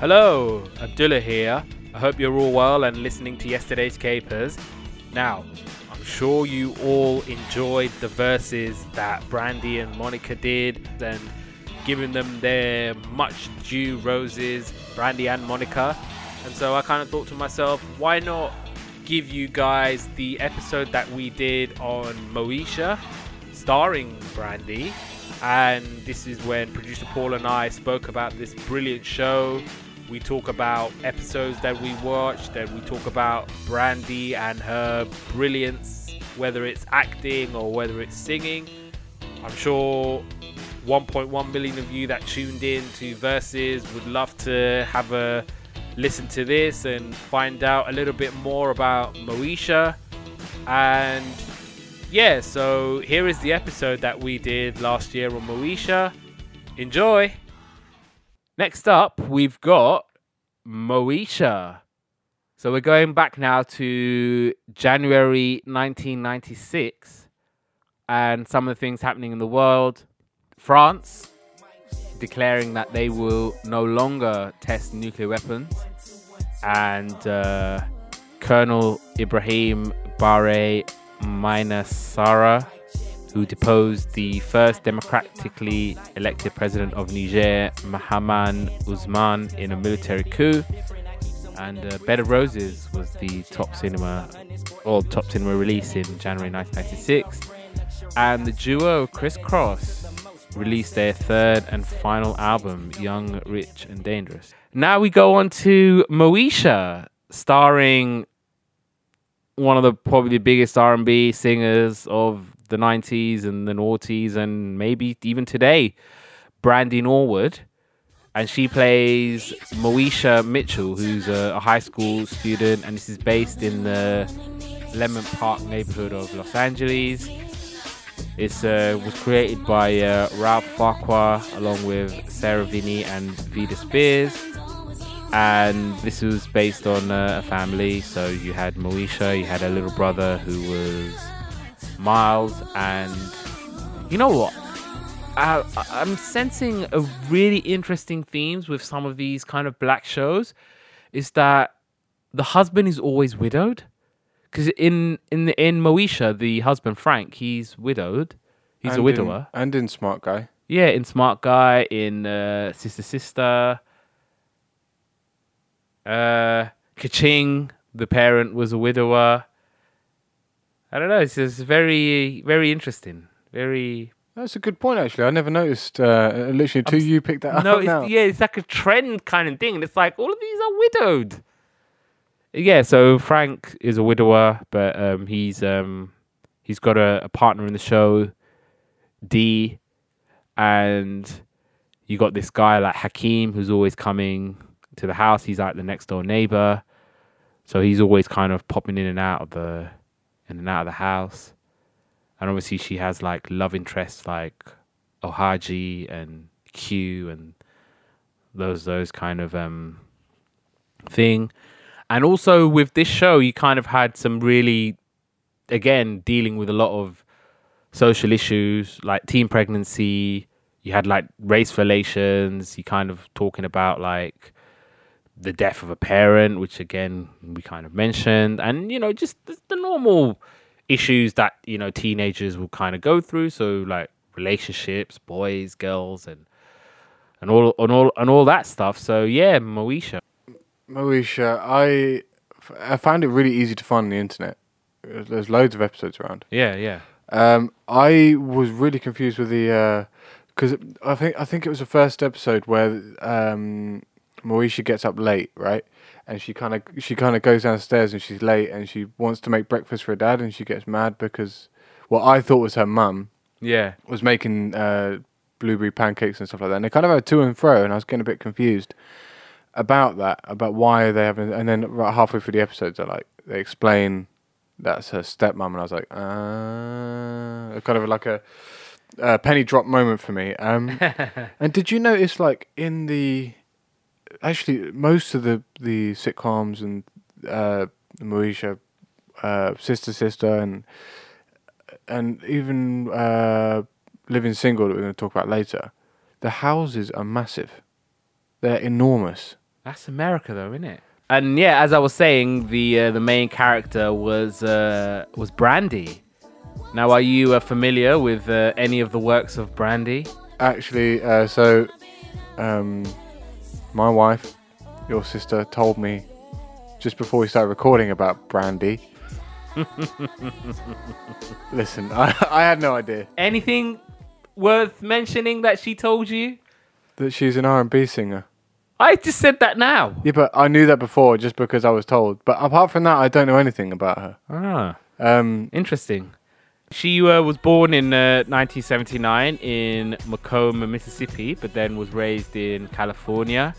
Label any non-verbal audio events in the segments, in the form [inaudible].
Hello, Abdullah here. I hope you're all well and listening to yesterday's capers. Now, I'm sure you all enjoyed the Verzuz that Brandy and Monica did and giving them their much due roses, Brandy and Monica. And so I kind of thought to myself, why not give you guys the episode that we did on Moesha, starring Brandy. And this is when producer Paul and I spoke about this brilliant show. We talk about episodes that we watched, and we talk about Brandy and her brilliance, whether it's acting or whether it's singing. I'm sure 1.1 million of you that tuned in to Verzuz would love to have a listen to this and find out a little bit more about Moesha. And yeah, so here is the episode that we did last year on Moesha. Enjoy! Next up, we've got Moesha. So we're going back now to January 1996 and some of the things happening in the world. France declaring that they will no longer test nuclear weapons, and uh, Colonel Ibrahim Bare Maïnassara, who deposed the first democratically elected president of Niger, Mahamane Ousmane, in a military coup. And uh, Bed of Roses was the top cinema, or top cinema release in January 1996. And the duo Kris Kross released their third and final album, Young, Rich, and Dangerous. Now we go on to Moesha, starring one of the probably biggest R&B singers of the 90s and the noughties and maybe even today, Brandy Norwood. And she plays Moesha Mitchell, who's a, a high school student, and this is based in the Leimert Park neighborhood of Los Angeles. It uh, was created by uh, Ralph Farquhar along with Sara Finney and Vida Spears. And this was based on uh, a family. So you had Moesha, you had a little brother who was Miles, and you know what? I, I'm sensing a really interesting themes with some of these kind of black shows. Is that the husband is always widowed? Because in in in Moesha, the husband Frank, he's widowed. He's and a widower. In, and in Smart Guy. Yeah, in Smart Guy, in uh, Sister Sister. Uh, Kaching, the parent, was a widower. I don't know. It's just very, very interesting. Very. That's a good point, actually. I never noticed. Uh, literally, until you picked that no, up. it's, now. yeah, it's like a trend kind of thing. And it's like all of these are widowed. Yeah, so Frank is a widower, but um, he's um, he's got a, a partner in the show, Dee, and you got this guy like Hakeem who's always coming to the house. He's like the next door neighbor, so he's always kind of popping in and out of the in and out of the house. And obviously, she has like love interests like Ohaji and Q and those those kind of um thing. And also with this show, you kind of had some really, again, dealing with a lot of social issues like teen pregnancy. You had like race relations. You kind of talking about like the death of a parent, which again we kind of mentioned, and you know just the, the normal issues that you know teenagers will kind of go through. So like relationships, boys, girls, and and all and all and all that stuff. So yeah, Moesha. Moesha, I, I found it really easy to find on the internet. There's, loads of episodes around. Yeah, yeah. Um, I was really confused with the because I think I think it was the first episode where um, Moesha gets up late, right? And she kind of she kind of goes downstairs and she's late and she wants to make breakfast for her dad and she gets mad because what I thought was her mum Yeah. was making uh, blueberry pancakes and stuff like that. And they kind of had to and fro, and I was getting a bit confused about that, about why they haven't. And then right halfway through the episodes, they like they explain that's her stepmom, and I was like, ah, kind of like a, a penny drop moment for me. Um, [laughs] and did you notice, like in the actually most of the the sitcoms and uh, Moesha, uh, Sister Sister, and and even uh, Living Single that we're going to talk about later, the houses are massive. They're enormous. That's America, though, isn't it? And yeah, as I was saying, the uh, the main character was uh, was Brandy. Now, are you uh, familiar with uh, any of the works of Brandy? Actually, uh, so um, my wife, your sister, told me just before we started recording about Brandy. [laughs] Listen, I, I had no idea Anything worth mentioning that she told you? that she's an R&B singer. I just said that now. Yeah, but I knew that before just because I was told. But apart from that, I don't know anything about her. Ah, Um, interesting. She uh, was born in uh, 1979 in McComb, Mississippi, but then was raised in California.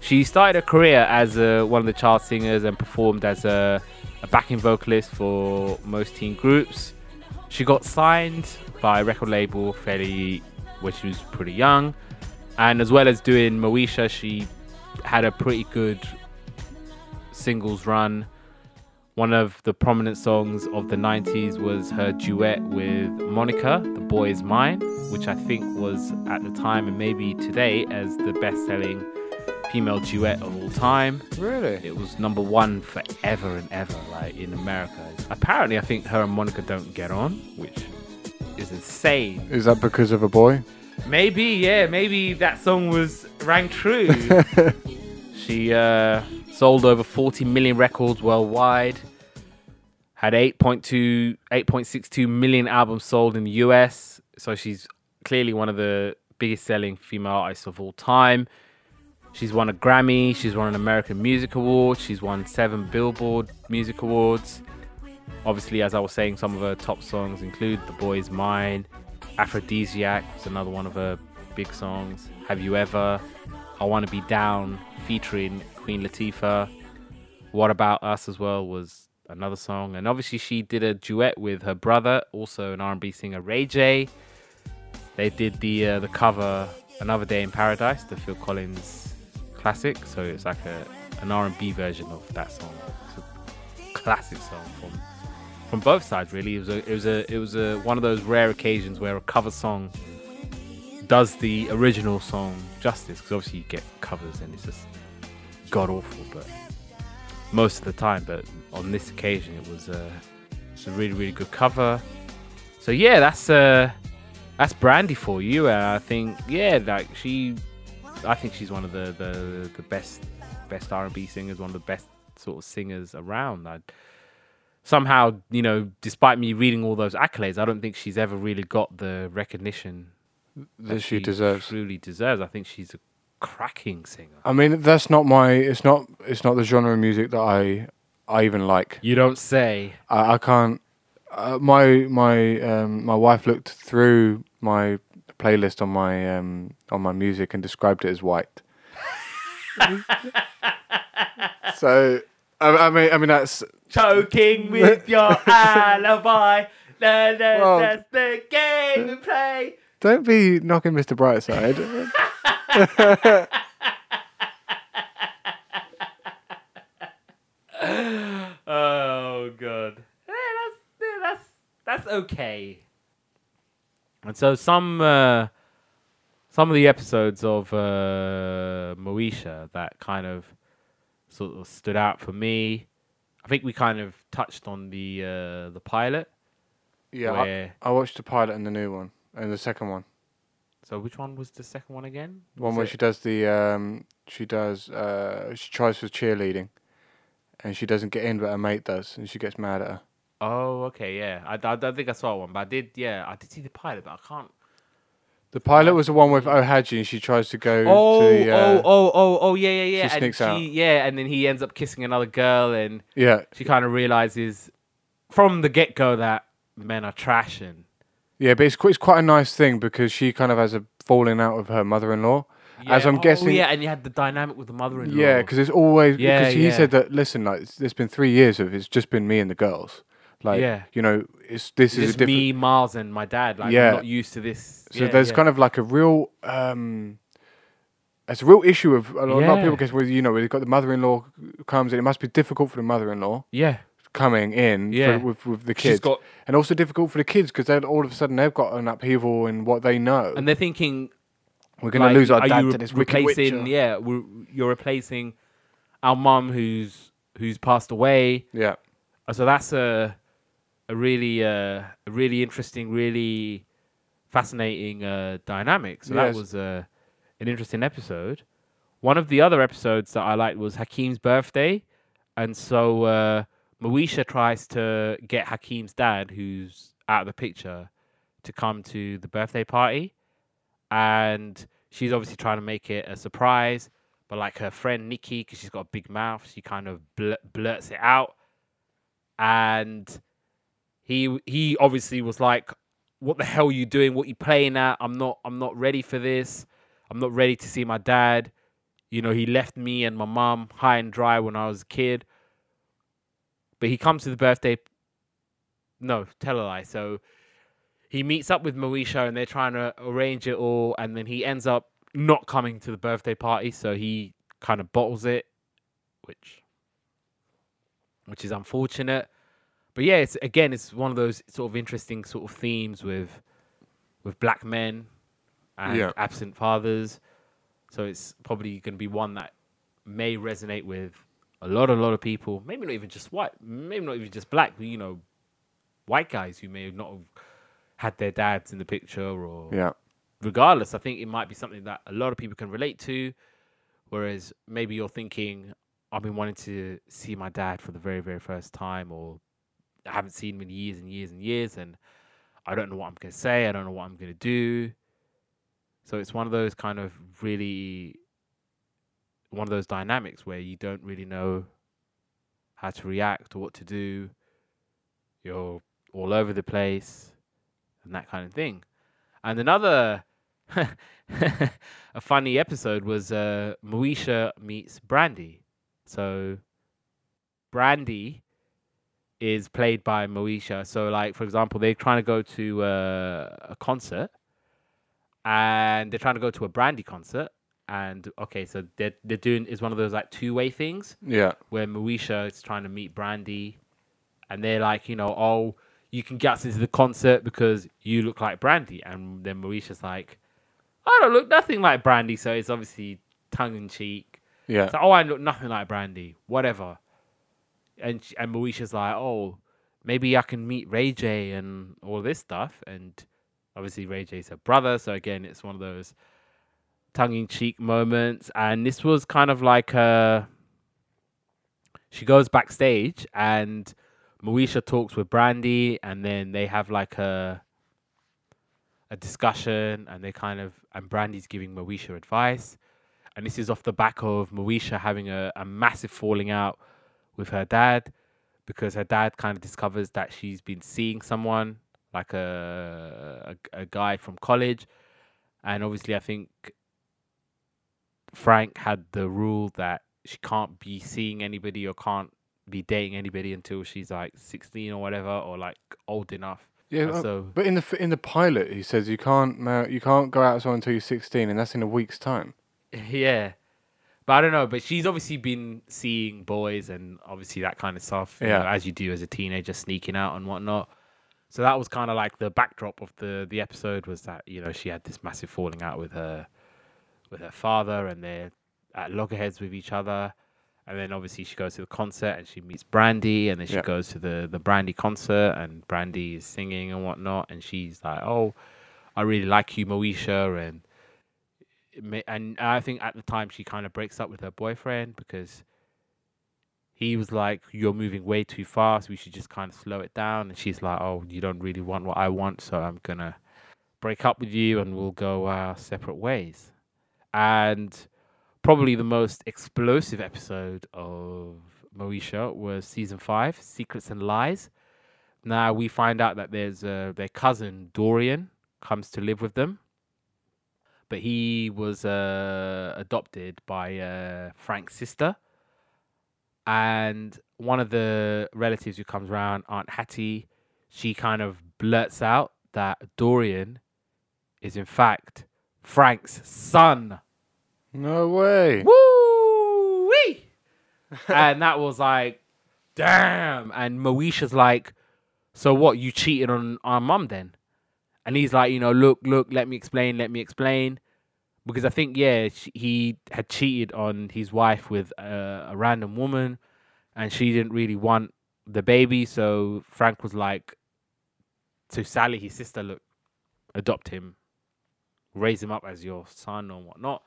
She started her career as uh, one of the child singers and performed as a, a backing vocalist for most teen groups. She got signed by a record label fairly when she was pretty young, and as well as doing Moesha, she had a pretty good singles run. One of the prominent songs of the 90s was her duet with Monica, The Boy Is Mine, which I think was at the time and maybe today as the best selling female duet of all time. really? It was number one forever and ever, like in America. Apparently, I think her and Monica don't get on, which is insane. Is that because of a boy? Maybe, yeah, maybe that song was rang true. [laughs] she uh, sold over 40 million records worldwide, had 8.2, 8.62 million albums sold in the US. So she's clearly one of the biggest selling female artists of all time. She's won a Grammy, she's won an American Music Award, she's won seven Billboard Music Awards. Obviously, as I was saying, some of her top songs include The Boy Is Mine, Aphrodisiac was another one of her big songs. Have You Ever? I Want to Be Down, featuring Queen Latifah. What About Us as well was another song. And obviously, she did a duet with her brother, also an R&B singer, Ray J. They did the uh, the cover Another Day in Paradise, the Phil Collins classic. So it's like a an R&B version of that song. It's a classic song from from both sides really. It was a it was a it was a one of those rare occasions where a cover song does the original song justice because obviously you get covers and it's just god awful, but most of the time. But on this occasion, it was uh, a really really good cover. So yeah, that's uh that's Brandy for you, and I think yeah, like she, I think she's one of the the, the best best R and B singers, one of the best sort of singers around. I, somehow, you know, despite me reading all those accolades, I don't think she's ever really got the recognition That she deserves. Truly deserves. I think she's a cracking singer. I mean, that's not my. It's not. It's not the genre of music that I. I even like. You don't say. I, I can't. Uh, my my um, my wife looked through my playlist on my um, on my music and described it as white. [laughs] so I, I mean I mean that's Choking with your [laughs] alibi. Well- that's the game we play. Don't be knocking Mr. Brightside. Oh god. Yeah, that's that's that's okay. And so some uh, some of the episodes of uh, Moesha that kind of sort of stood out for me. I think we kind of touched on the uh, the pilot. yeah, I, I watched the pilot and the new one and the second one. so which one was the second one again? One Was where it- she does the um, she does uh, she tries for cheerleading, and she doesn't get in, but her mate does, and she gets mad at her. Oh, okay, yeah. I, I, think I saw one, but I did, yeah, I did see the pilot, but I can't. The pilot was the one with Ohaji, and she tries to go Oh, to the uh, oh, oh, oh, oh, yeah, yeah, yeah. she sneaks and out. she, Yeah, and then he ends up kissing another girl, and yeah she kind of realizes from the get go that men are trash, and yeah, but it's quite, it's quite a nice thing because she kind of has a falling out with her mother-in-law. As I'm oh, guessing- yeah, and you had the dynamic with the mother-in-law. Yeah, because it's always Yeah, because he yeah. said that. Listen, like it's- there's been three years of it's just been me and the girls. Like Yeah. you know, it's this is a different. me, Miles, and my dad. Like, Yeah. I'm not used to this. So yeah, there's yeah. kind of like a real. um it's a real issue of a lot, a lot of people guess with you know we've got the mother-in-law comes in. It must be difficult for the mother-in-law yeah, coming in for- with with the kids, got, and also difficult for the kids because then all of a sudden they've got an upheaval in what they know. and they're thinking, We're gonna lose our dad you to this replacing? witcher. Yeah, we're, you're replacing our mum who's who's passed away. Yeah. Uh, So that's a a really uh, a really interesting, really fascinating uh, dynamic. So Yes. that was uh, an interesting episode. One of the other episodes that I liked was Hakeem's birthday, and so uh, Moesha tries to get Hakeem's dad, who's out of the picture, to come to the birthday party, and she's obviously trying to make it a surprise. But like her friend Nikki, because she's got a big mouth, she kind of blur- blurts it out, and he he obviously was like, "What the hell are you doing? What are you playing at? I'm not I'm not ready for this. I'm not ready to see my dad. You know, he left me and my mom high and dry when I was a kid. But he comes to the birthday. No, tell a lie. So he meets up with Moesha and they're trying to arrange it all, and then he ends up not coming to the birthday party. So he kind of bottles it, which which is unfortunate. But yeah, it's again, it's one of those sort of interesting sort of themes with with black men and Yeah. absent fathers. So it's probably going to be one that may resonate with a lot, a lot of people. Maybe not even just white, maybe not even just black. But, you know, white guys who may not have had their dads in the picture, or Yeah. regardless, I think it might be something that a lot of people can relate to. Whereas maybe you're thinking, I've been wanting to see my dad for the very, very first time, or I haven't seen him in years and years and years, and I don't know what I'm going to say. I don't know what I'm going to do. So it's one of those kind of really, one of those dynamics where you don't really know how to react or what to do. You're all over the place and that kind of thing. And another [laughs] a funny episode was uh, Moesha meets Brandy. So Brandy is played by Moesha. So like for example, they're trying to go to uh, a concert and they're trying to go to a Brandy concert. And okay, so they're they're doing is one of those like two way things Yeah. where Moesha is trying to meet Brandy, and they're like, you know, oh, you can get us into the concert because you look like Brandy, and then Moesha's like, I don't look nothing like Brandy, so it's obviously tongue in cheek. Yeah. Like, oh, I look nothing like Brandy, whatever. And sh- and Moesha's like, oh, maybe I can meet Ray J and all this stuff, and obviously Ray J's her brother, so again, it's one of those tongue in cheek moments, and this was kind of like a. she goes backstage and Moesha talks with Brandy and then they have like a a discussion and they kind of and Brandy's giving Moesha advice. And this is off the back of Moesha having a, a massive falling out with her dad because her dad kind of discovers that she's been seeing someone like a, a, a guy from college. And obviously I think Frank had the rule that she can't be seeing anybody or can't be dating anybody until she's like 16 or whatever or like old enough. Yeah. Uh, so But in the in the pilot, he says you can't mar- you can't go out with someone until you're 16, and that's in a week's time. [laughs] yeah. But I don't know, but she's obviously been seeing boys and obviously that kind of stuff, you Yeah. know, as you do as a teenager, sneaking out and whatnot. So that was kind of like the backdrop of the the episode was that you know she had this massive falling out with her with her father, and they're at loggerheads with each other. And then obviously she goes to the concert and she meets Brandy, and then she Yeah. goes to the the Brandy concert, and Brandy is singing and whatnot, and she's like, "Oh, I really like you, Moesha," and and I think at the time she kind of breaks up with her boyfriend because he was like, "You're moving way too fast. We should just kind of slow it down." And she's like, "Oh, you don't really want what I want, so I'm gonna break up with you, and we'll go our separate ways." And probably the most explosive episode of Moesha was season five, Secrets and Lies. Now we find out that there's uh, their cousin Dorian comes to live with them, but he was uh, adopted by uh, Frank's sister. And one of the relatives who comes around, Aunt Hattie, she kind of blurts out that Dorian is in fact Frank's son. No way. Woo wee! [laughs] and that was like, damn. And Moesha's like, so what? You cheated on our mum then? And he's like, you know, look, look, let me explain, let me explain. because I think yeah sh- he had cheated on his wife with uh, a random woman, and she didn't really want the baby. So Frank was like to Sally, his sister, look, adopt him, raise him up as your son or whatnot.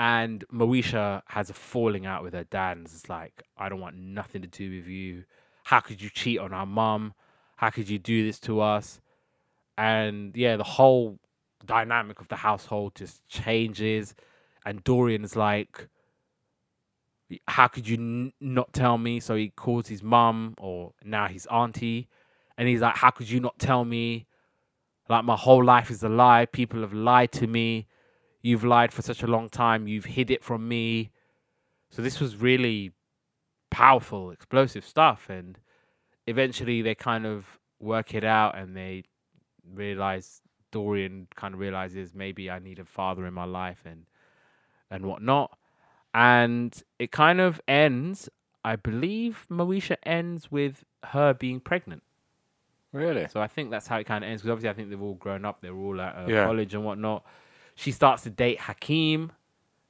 And Moesha has a falling out with her dad and like, I don't want nothing to do with you. How could you cheat on our mum? How could you do this to us? And yeah, the whole dynamic of the household just changes. And Dorian's like, How could you n- not tell me? So he calls his mum or now his auntie. And he's like, How could you not tell me? Like, my whole life is a lie. People have lied to me. You've lied for such a long time. You've hid it from me. So this was really powerful, explosive stuff. And eventually they kind of work it out and they realize Dorian kind of realizes maybe I need a father in my life and and whatnot. And it kind of ends, I believe Moesha ends with her being pregnant. Really? So I think that's how it kind of ends because obviously I think they've all grown up. They're all at uh, Yeah. college and whatnot. She starts to date Hakeem,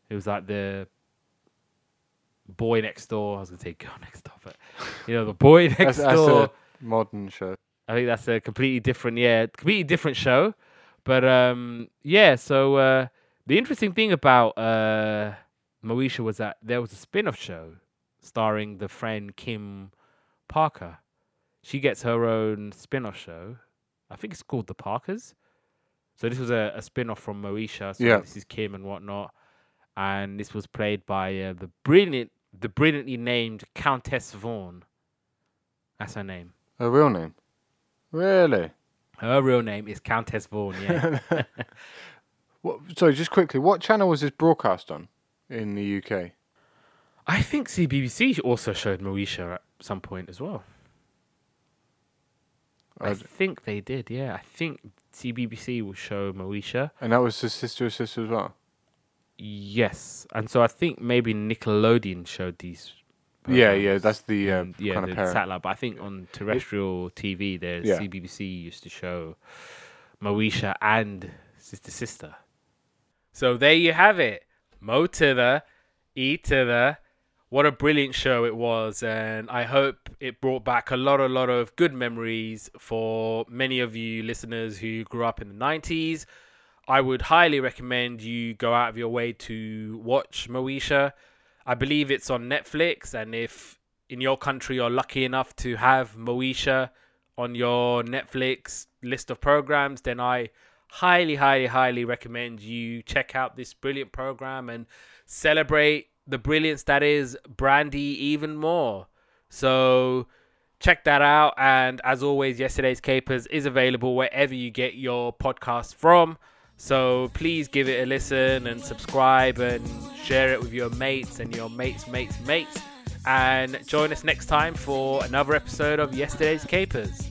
who's like the boy next door. I was gonna say girl [laughs] next door, but you know the boy next That's, that's door. a modern show. I think that's a completely different, yeah, completely different show. But um, yeah. So uh, the interesting thing about uh, Moesha was that there was a spin-off show starring the friend Kim Parker. She gets her own spin-off show. I think it's called The Parkers. So this was a, a spin-off from Moesha. So Yeah. this is Kim and whatnot, and this was played by uh, the brilliant, the brilliantly named Countess Vaughn. That's her name. Her real name? Really? Her real name is Countess Vaughn. Yeah. [laughs] [laughs] What, sorry, just quickly, what channel was this broadcast on in the UK? I think CBBC also showed Moesha at some point as well. I I- think they did. Yeah, I think CBBC will show Moesha. And that was his sister or sister as well? Yes, and so I think maybe Nickelodeon showed these. Yeah, yeah, that's the Um, yeah, kind the of parent. satellite. But I think on terrestrial TV, there's Yeah. CBBC used to show Moesha and Sister Sister. So there you have it. Mo to the E to the. What a brilliant show it was, and I hope it brought back a lot, a lot of good memories for many of you listeners who grew up in the 90s. I would highly recommend you go out of your way to watch Moesha. I believe it's on Netflix, and if in your country you're lucky enough to have Moesha on your Netflix list of programs, then I highly, highly, highly recommend you check out this brilliant program and celebrate the brilliance that is Brandy even more. So check that out. And as always, yesterday's capers is available wherever you get your podcast from. So please give it a listen and subscribe and share it with your mates and your mates, mates, mates. And join us next time for another episode of Yesterday's Capers.